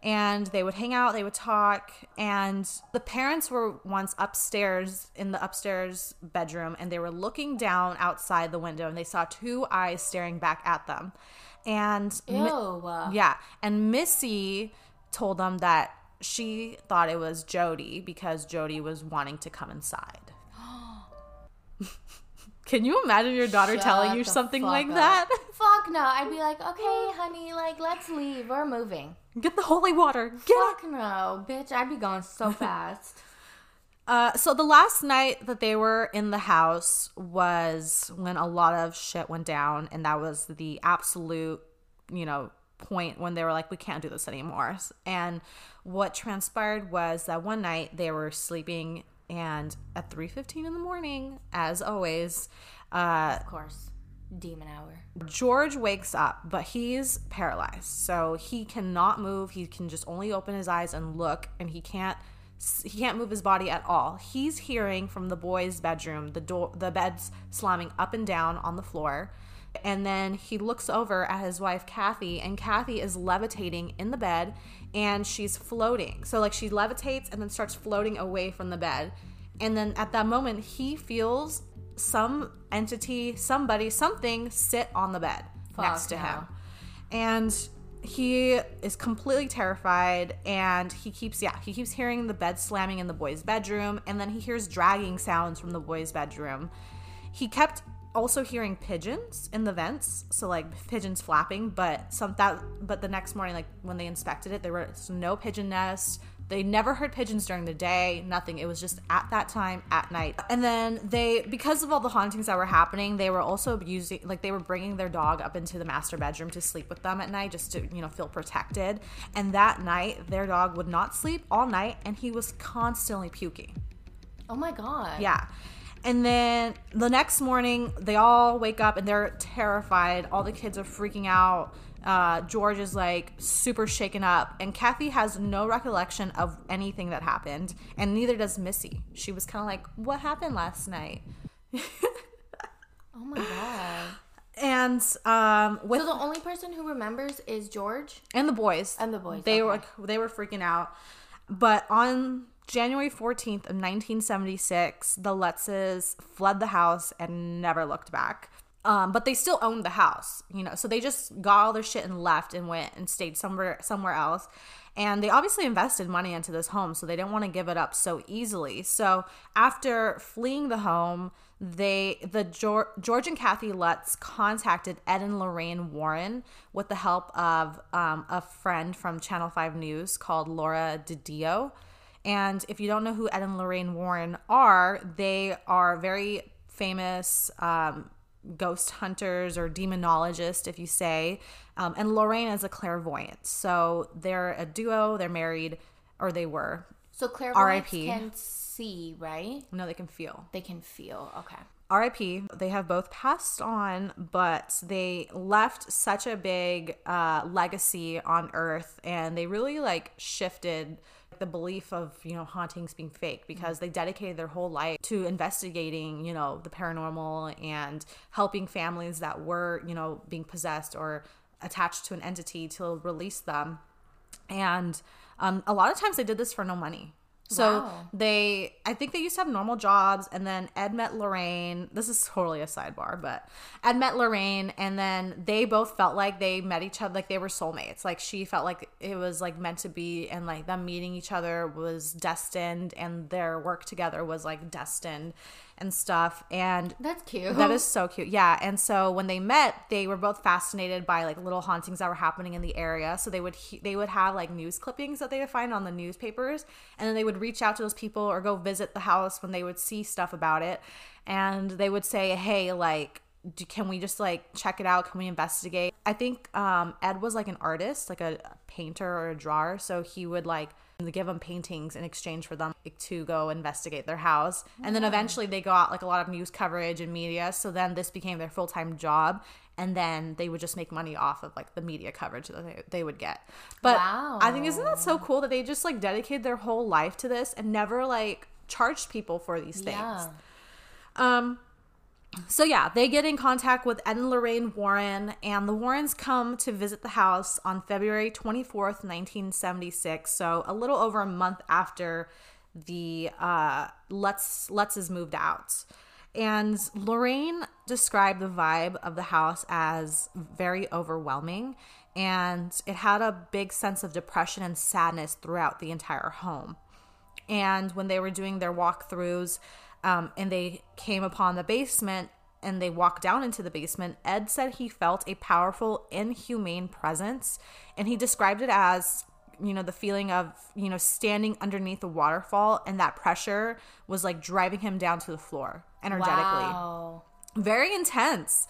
And they would hang out, they would talk, and the parents were once upstairs in the upstairs bedroom and they were looking down outside the window and they saw two eyes staring back at them. And Ew. Mi- yeah, and Missy told them that she thought it was Jody because Jody was wanting to come inside. Can you imagine your daughter Shut telling you something like up. that? Fuck no. I'd be like, okay, honey, like let's leave. We're moving. Get the holy water. Get Fuck no, bitch. I'd be going so fast. Uh, so the last night that they were in the house was when a lot of shit went down, and that was the absolute, you know, point when they were like, we can't do this anymore. And what transpired was that one night they were sleeping, and at three fifteen in the morning, as always, uh, Of course. demon hour. George wakes up, but he's paralyzed. So he cannot move. He can just only open his eyes and look and he can't he can't move his body at all. He's hearing from the boys' bedroom the door the beds slamming up and down on the floor. And then he looks over at his wife Kathy and Kathy is levitating in the bed and she's floating. So like she levitates and then starts floating away from the bed. And then at that moment he feels some entity, somebody, something sit on the bed next to no. him. And he is completely terrified and he keeps yeah, he keeps hearing the bed slamming in the boys' bedroom and then he hears dragging sounds from the boys' bedroom. He kept also hearing pigeons in the vents, so like pigeons flapping, but some that but the next morning like when they inspected it, there was no pigeon nests. They never heard pigeons during the day, nothing. It was just at that time at night. And then they, because of all the hauntings that were happening, they were also using, like, they were bringing their dog up into the master bedroom to sleep with them at night just to, you know, feel protected. And that night, their dog would not sleep all night and he was constantly puking. Oh my god. Yeah. And then the next morning, they all wake up and they're terrified. All the kids are freaking out. Uh, George is like super shaken up, and Kathy has no recollection of anything that happened, and neither does Missy. She was kind of like, "What happened last night?" Oh my god. And um, with So the only person who remembers is George. and the boys And the boys, they were okay. like they were freaking out but on january 14th of 1976 the lutzes fled the house and never looked back. Um, but they still owned the house you know so they just got all their shit and left and went and stayed somewhere somewhere else. And they obviously invested money into this home so they didn't want to give it up so easily. So after fleeing the home they the George, George and Kathy Lutz contacted Ed and Lorraine Warren with the help of um, a friend from Channel 5 News called Laura DiDio. And if you don't know who Ed and Lorraine Warren are, they are very famous um, ghost hunters or demonologists, if you say. Um, and Lorraine is a clairvoyant. So they're a duo, they're married, or they were. So clairvoyants R.I.P.. can see, right? No, they can feel. They can feel. Okay. RIP, they have both passed on, but they left such a big uh, legacy on Earth and they really like shifted the belief of, you know, hauntings being fake because they dedicated their whole life to investigating, you know, the paranormal and helping families that were, you know, being possessed or attached to an entity to release them. And um, a lot of times they did this for no money. So Wow. they, I think they used to have normal jobs, and then Ed met Lorraine. This is totally a sidebar, but Ed met Lorraine, and then they both felt like they met each other, like they were soulmates. Like she felt like it was like meant to be, and like them meeting each other was destined, and their work together was like destined and stuff. And That's cute. that is so cute. Yeah. And so when they met, they were both fascinated by like little hauntings that were happening in the area. So they would he- they would have like news clippings that they would find on the newspapers, and then they would reach out to those people or go visit the house when they would see stuff about it, and they would say, "Hey, like." do- Can we just like check it out? Can we investigate? I think um, Ed was like an artist, like a painter or a drawer. So he would like give them paintings in exchange for them to go investigate their house. And then eventually they got like a lot of news coverage and media. So then this became their full time job. And then they would just make money off of like the media coverage that they, they would get. But Wow. I think, isn't that so cool that they just like dedicated their whole life to this and never like charged people for these things? Yeah. Um, so yeah, they get in contact with Ed and Lorraine Warren, and the Warrens come to visit the house on February 24th, 1976. So a little over a month after the uh, Let's Lutzes moved out. And Lorraine described the vibe of the house as very overwhelming, and it had a big sense of depression and sadness throughout the entire home and when they were doing their walkthroughs um, and they came upon the basement and they walked down into the basement ed said he felt a powerful inhumane presence and he described it as you know the feeling of you know standing underneath a waterfall and that pressure was like driving him down to the floor energetically Wow. very intense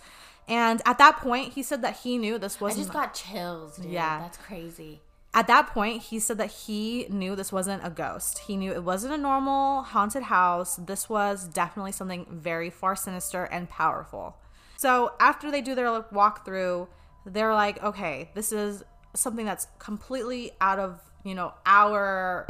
and at that point he said that he knew this wasn't just got chills, dude. Yeah. That's crazy. At that point, he said that he knew this wasn't a ghost. He knew it wasn't a normal haunted house. This was definitely something very far sinister and powerful. So after they do their walkthrough, they're like, okay, this is something that's completely out of you know our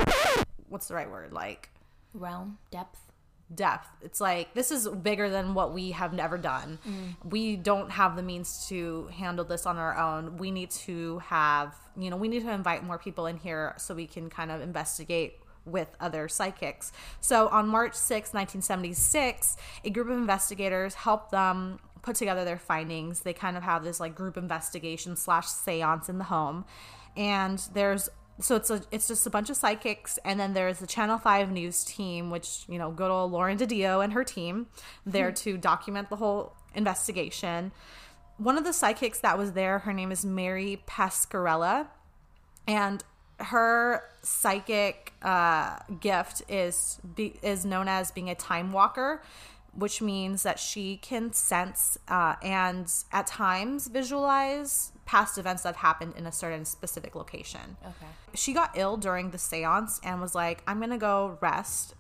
what's the right word like Realm, depth. Depth. It's like this is bigger than what we have never done. Mm. We don't have the means to handle this on our own. We need to have, you know, we need to invite more people in here so we can kind of investigate with other psychics. So on March 6, 1976, a group of investigators helped them put together their findings. They kind of have this like group investigation slash seance in the home. And there's so it's a it's just a bunch of psychics and then there's the channel 5 news team which you know good old lauren didio and her team there to document the whole investigation. One of the psychics that was there her name is mary pascarella and her psychic uh, gift is be, is known as being a time walker which means that she can sense uh, and at times visualize past events that have happened in a certain specific location Okay. she got ill during the seance and was like, I'm gonna go rest.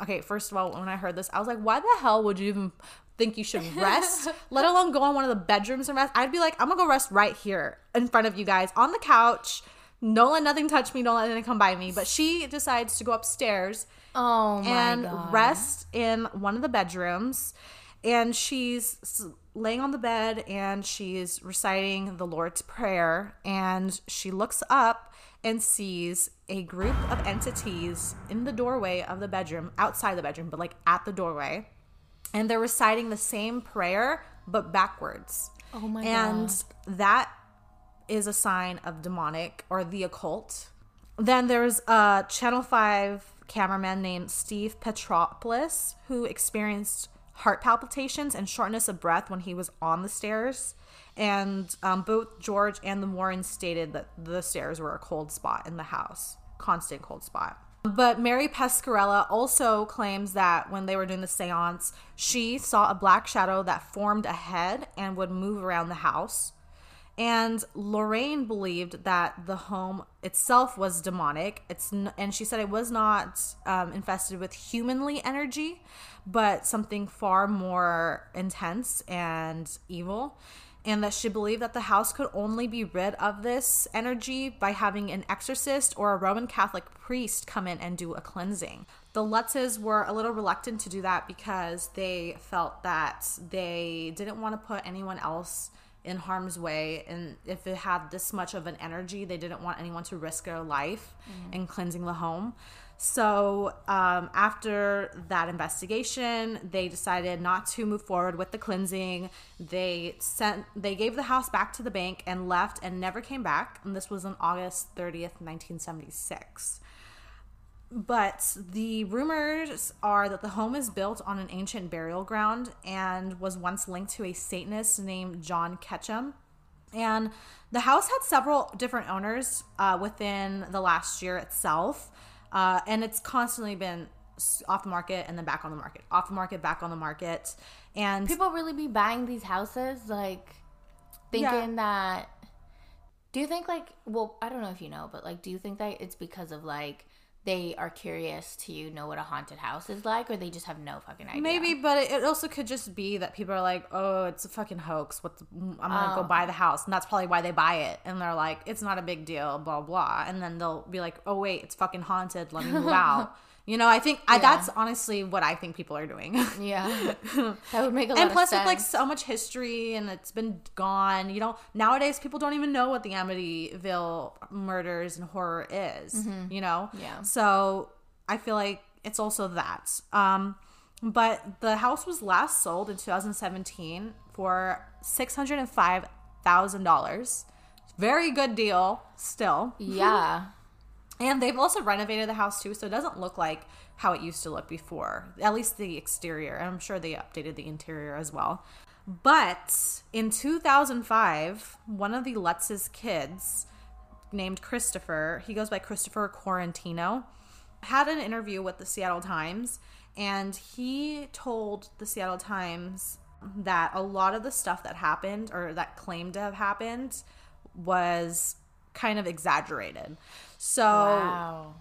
Okay, first of all, when I heard this, I was like, why the hell would you even think you should rest, let alone go in one of the bedrooms and rest? I'd be like, I'm gonna go rest right here in front of you guys on the couch. Don't let nothing touch me. Don't let anything come by me. But she decides to go upstairs Oh my and god. rest in one of the bedrooms. And she's laying on the bed and she's reciting the Lord's Prayer. And she looks up and sees a group of entities in the doorway of the bedroom, outside the bedroom, but like at the doorway. And they're reciting the same prayer, but backwards. Oh my god. and that is a sign of demonic or the occult. Then there's a Channel 5 cameraman named Steve Petropoulos who experienced heart palpitations and shortness of breath when he was on the stairs. And um, both George and the Warrens stated that the stairs were a cold spot in the house, constant cold spot. But Mary Pascarella also claims that when they were doing the seance, she saw a black shadow that formed a head and would move around the house. And Lorraine believed that the home itself was demonic. It's n- and she said it was not um, infested with humanly energy, but something far more intense and evil. And that she believed that the house could only be rid of this energy by having an exorcist or a Roman Catholic priest come in and do a cleansing. The Lutzes were a little reluctant to do that because they felt that they didn't want to put anyone else in harm's way and if it had this much of an energy they didn't want anyone to risk their life in cleansing the home. So um, after that investigation they decided not to move forward with the cleansing. They sent they gave the house back to the bank and left and never came back and this was on august 30th 1976 but the rumors are that the home is built on an ancient burial ground and was once linked to a Satanist named John Ketcham. And the house had several different owners uh, within the last year itself. Uh, and it's constantly been off the market and then back on the market, off the market, back on the market. And people really be buying these houses like thinking that do you think like well i don't know if you know but like do you think that it's because of like they are curious to know what a haunted house is like or they just have no fucking idea Maybe, but it- it also could just be that people are like, "Oh, it's a fucking hoax. What? The, mm, I'm gonna go oh. buy the house," and that's probably why they buy it. And they're like, "It's not a big deal," blah blah. And then they'll be like, "Oh wait, it's fucking haunted. Let me move out." You know, I think I, that's honestly what I think people are doing. yeah that would make a lot and plus, with like so much history and it's been gone, you know, nowadays people don't even know what the Amityville murders and horror is, you know? Yeah. So I feel like it's also that. Um, but the house was last sold in 2017 for $605,000. Very good deal still. yeah And they've also renovated the house too, so it doesn't look like how it used to look before. At least the exterior. I'm sure they updated the interior as well. But in 2005, one of the Lutz's kids, named Christopher, he goes by Christopher Quaratino, had an interview with the Seattle Times, and he told the Seattle Times that a lot of the stuff that happened or that claimed to have happened was kind of exaggerated. So wow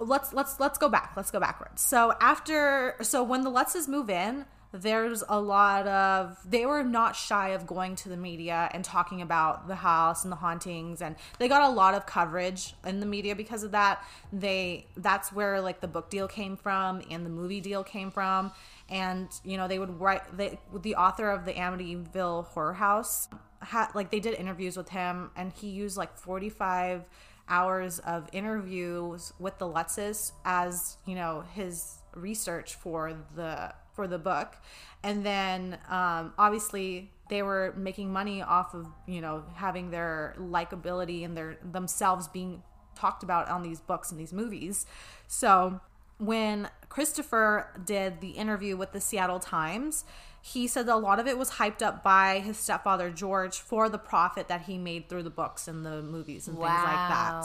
let's let's let's go back. Let's go backwards. So after so when the Lutzes move in, there's a lot of they were not shy of going to the media and talking about the house and the hauntings and they got a lot of coverage in the media because of that they that's where like the book deal came from and the movie deal came from and you know they would write they the author of the amityville horror house had like they did interviews with him and he used like 45 hours of interviews with the lutzes as you know his research for the for the book. And then um, obviously they were making money off of you know having their likability and their themselves being talked about on these books and these movies. So when christopher did the interview with the seattle times he said that a lot of it was hyped up by his stepfather george for the profit that he made through the books and the movies and things like that.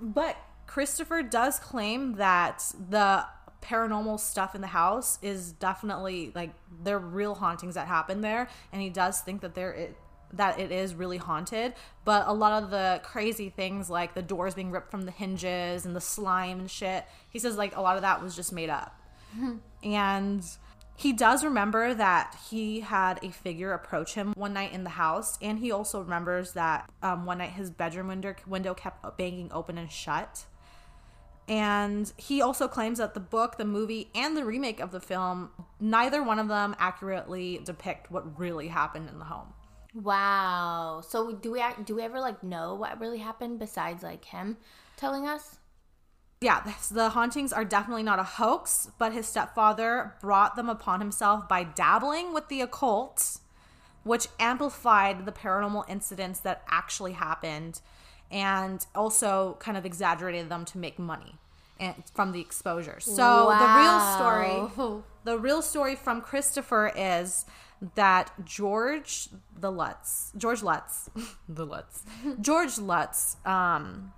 But Christopher does claim that the paranormal stuff in the house is definitely like there are real hauntings that happen there, and he does think that there it that it is really haunted. But a lot of the crazy things like the doors being ripped from the hinges and the slime and shit, he says like a lot of that was just made up. and he does remember that he had a figure approach him one night in the house, and he also remembers that um, one night his bedroom window window kept banging open and shut. And he also claims that the book, the movie, and the remake of the film, neither one of them accurately depict what really happened in the home. Wow. So do we do we ever like know what really happened besides like him telling us? Yeah, this- the hauntings are definitely not a hoax, but his stepfather brought them upon himself by dabbling with the occult, which amplified the paranormal incidents that actually happened and also kind of exaggerated them to make money and from the exposure. So the real story the real story from Christopher is that George the Lutz, George Lutz, the Lutz, George Lutz. Um,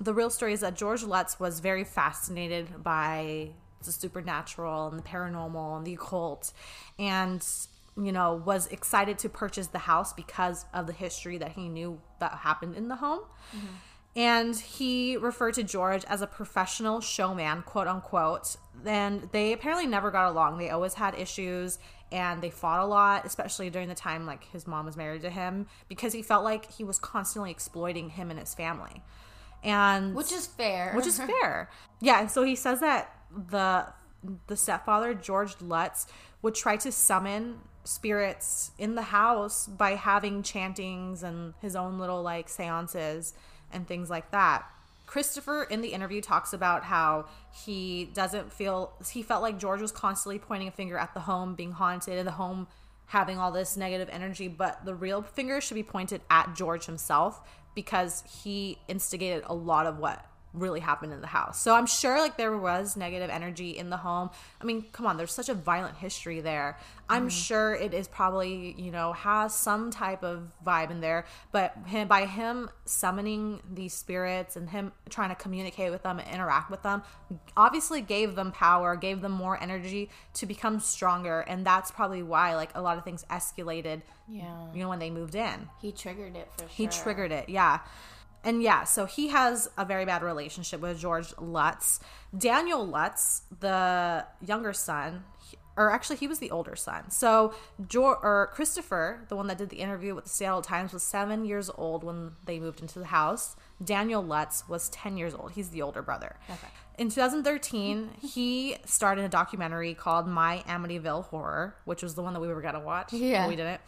the real story is that George Lutz was very fascinated by the supernatural and the paranormal and the occult, and you know was excited to purchase the house because of the history that he knew that happened in the home. And he referred to George as a professional showman, quote unquote. And they apparently never got along. They always had issues and they fought a lot, especially during the time like his mom was married to him, because he felt like he was constantly exploiting him and his family. And Which is fair. which is fair. Yeah, and so he says that the the stepfather George Lutz would try to summon spirits in the house by having chantings and his own little like seances and things like that. Christopher in the interview talks about how he doesn't feel he felt like George was constantly pointing a finger at the home being haunted and the home having all this negative energy, but the real finger should be pointed at George himself because he instigated a lot of what really happened in the house. So I'm sure like there was negative energy in the home. I mean, come on, there's such a violent history there. I'm mm-hmm. sure it is probably, you know, has some type of vibe in there, but him by him summoning these spirits and him trying to communicate with them and interact with them obviously gave them power, gave them more energy to become stronger, and that's probably why like a lot of things escalated, Yeah. you know, when they moved in. He triggered it for sure. He triggered it, yeah. And yeah, so he has a very bad relationship with George Lutz. Daniel Lutz, the younger son, or actually he was the older son. So George, or Christopher, the one that did the interview with the Seattle Times, was seven years old when they moved into the house. Daniel Lutz was ten years old. He's the older brother. Okay. In 2013, he started a documentary called My Amityville Horror, which was the one that we were gonna watch. Yeah. but we didn't.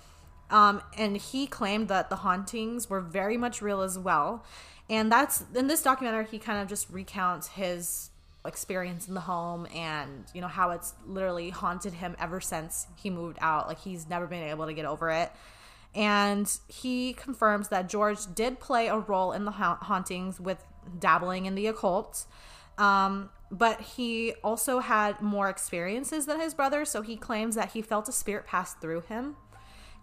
Um, and he claimed that the hauntings were very much real as well. And that's in this documentary, he kind of just recounts his experience in the home and you know how it's literally haunted him ever since he moved out. Like he's never been able to get over it. And he confirms that George did play a role in the ha- hauntings with dabbling in the occult. Um, but he also had more experiences than his brother, so he claims that he felt a spirit pass through him.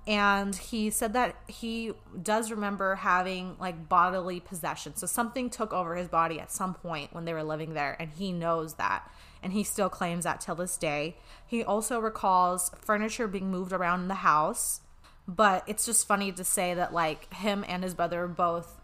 And he said that he does remember having like bodily possession. So something took over his body at some point when they were living there, and he knows that. And he still claims that till this day. He also recalls furniture being moved around in the house. But it's just funny to say that like him and his brother both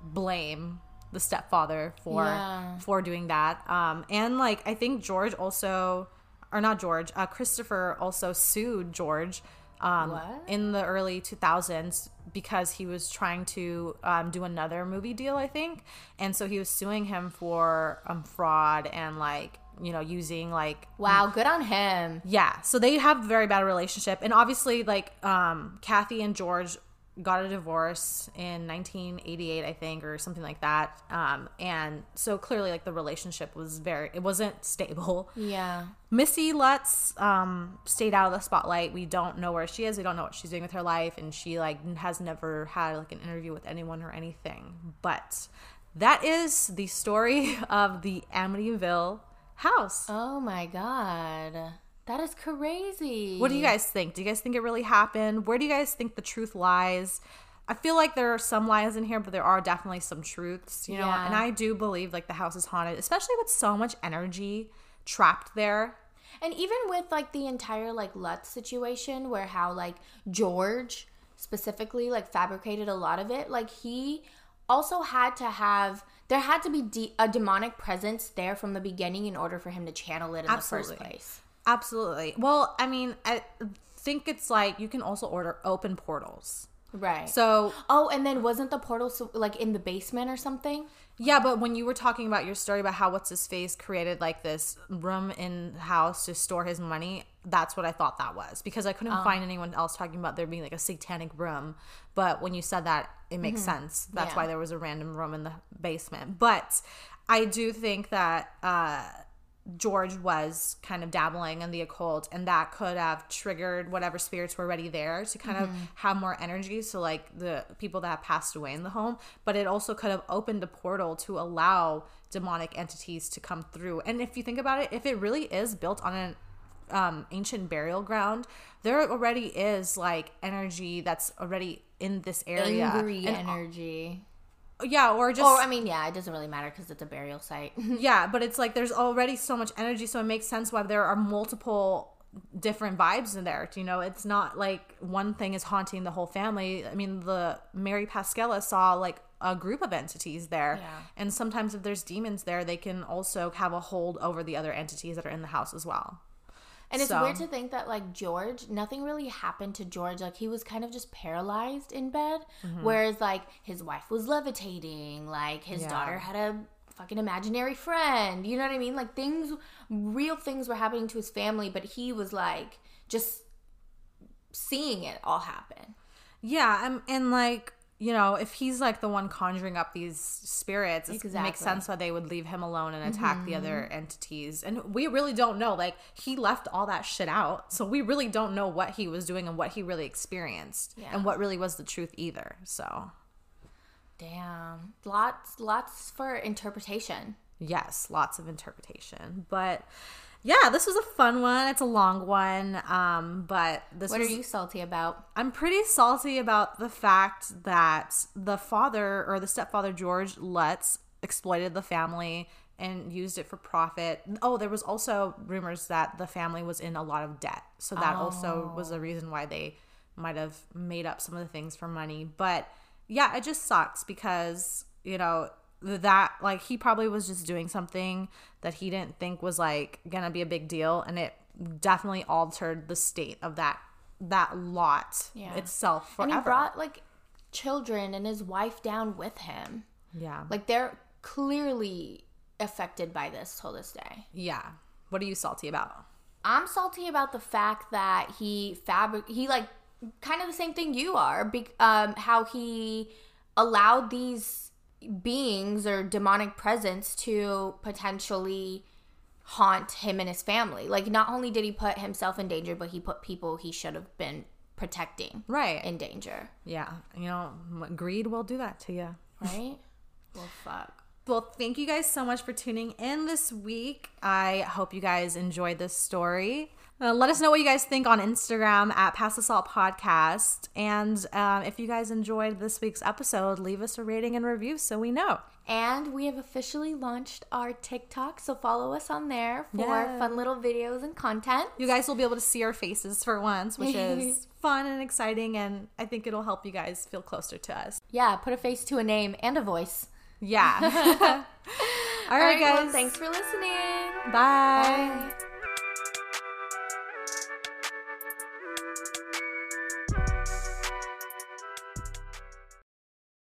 blame the stepfather for Yeah. for doing that. Um, and like I think George also or not George, uh, Christopher also sued George um, in the early 2000s because he was trying to um, do another movie deal, I think. And so he was suing him for um, fraud and like, you know, using like Wow, good on him. yeah, so they have a very bad relationship, and obviously, like um, Kathy and George got a divorce in 1988, I think, or something like that. Um, and so clearly, like the relationship was very, it wasn't stable. Yeah. Missy Lutz um, stayed out of the spotlight. We don't know where she is. We don't know what she's doing with her life, and she like has never had like an interview with anyone or anything. But that is the story of the Amityville house. Oh my god. That is crazy. What do you guys think? Do you guys think it really happened? Where do you guys think the truth lies? I feel like there are some lies in here, but there are definitely some truths, you know. Yeah. And I do believe like the house is haunted, especially with so much energy trapped there. And even with like the entire like Lutz situation where how like George specifically like fabricated a lot of it, like he also had to have there had to be de- a demonic presence there from the beginning in order for him to channel it in Absolutely. the first place. Absolutely. Well, I mean, I think it's like you can also order open portals. Right. So oh, and then wasn't the portal so, like in the basement or something? Yeah, but when you were talking about your story about how what's his face created like this room in the house to store his money, that's what I thought that was because I couldn't find anyone else talking about there being like a satanic room. But when you said that, it makes sense. That's Yeah. why there was a random room in the basement. But I do think that uh, George was kind of dabbling in the occult, and that could have triggered whatever spirits were already there to kind of have more energy. So, like the people that passed away in the home, but it also could have opened a portal to allow demonic entities to come through. And if you think about it, if it really is built on an um, ancient burial ground, there already is like energy that's already in this area. Angry And- energy. Yeah, or just Or I mean, yeah, it doesn't really matter because it's a burial site. yeah, but it's like there's already so much energy, so it makes sense why there are multiple different vibes in there. You know, it's not like one thing is haunting the whole family. I mean, the Mary Pascala saw like a group of entities there, Yeah. and sometimes if there's demons there, they can also have a hold over the other entities that are in the house as well. And it's So- weird to think that like George, nothing really happened to George. Like he was kind of just paralyzed in bed, Mm-hmm. whereas like his wife was levitating, like his Yeah. daughter had a fucking imaginary friend. You know what I mean? Like things, real things were happening to his family, but he was like just seeing it all happen. Yeah, and, and like you know, if he's like the one conjuring up these spirits, it makes sense why they would leave him alone and attack the other mm-hmm. entities. And we really don't know. Like he left all that shit out, so we really don't know what he was doing and what he really experienced, Yeah. and what really was the truth either. So Damn, lots, lots for interpretation. yes, lots of interpretation, but. Yeah, this was a fun one. It's a long one, um, but this What was are you salty about? I'm pretty salty about the fact that the father or the stepfather George Lutz exploited the family and used it for profit. Oh, there was also rumors that the family was in a lot of debt. So that also was a reason why they might have made up some of the things for money. But yeah, it just sucks because, you know, that like he probably was just doing something that he didn't think was like gonna be a big deal and it definitely altered the state of that that lot Yeah. itself forever. And he brought like children and his wife down with him. yeah. Like they're clearly affected by this till this day. yeah. What are you salty about? I'm salty about the fact that he fabric he like kind of the same thing you are. Be- um, how he allowed these beings or demonic presence to potentially haunt him and his family. Like not only did he put himself in danger, but he put people he should have been protecting Right. in danger. yeah. You know, greed will do that to you. Right? well, fuck. Well, thank you guys so much for tuning in this week. I hope you guys enjoyed this story. Uh, let us know what you guys think on Instagram at Pass the Salt Podcast. And um, if you guys enjoyed this week's episode, leave us a rating and review so we know. And we have officially launched our TikTok, so follow us on there for Yeah. fun little videos and content. You guys will be able to see our faces for once, which is fun and exciting. And I think it'll help you guys feel closer to us. Yeah, put a face to a name and a voice. Yeah. All right, All right, well, guys. thanks for listening. Bye. Bye.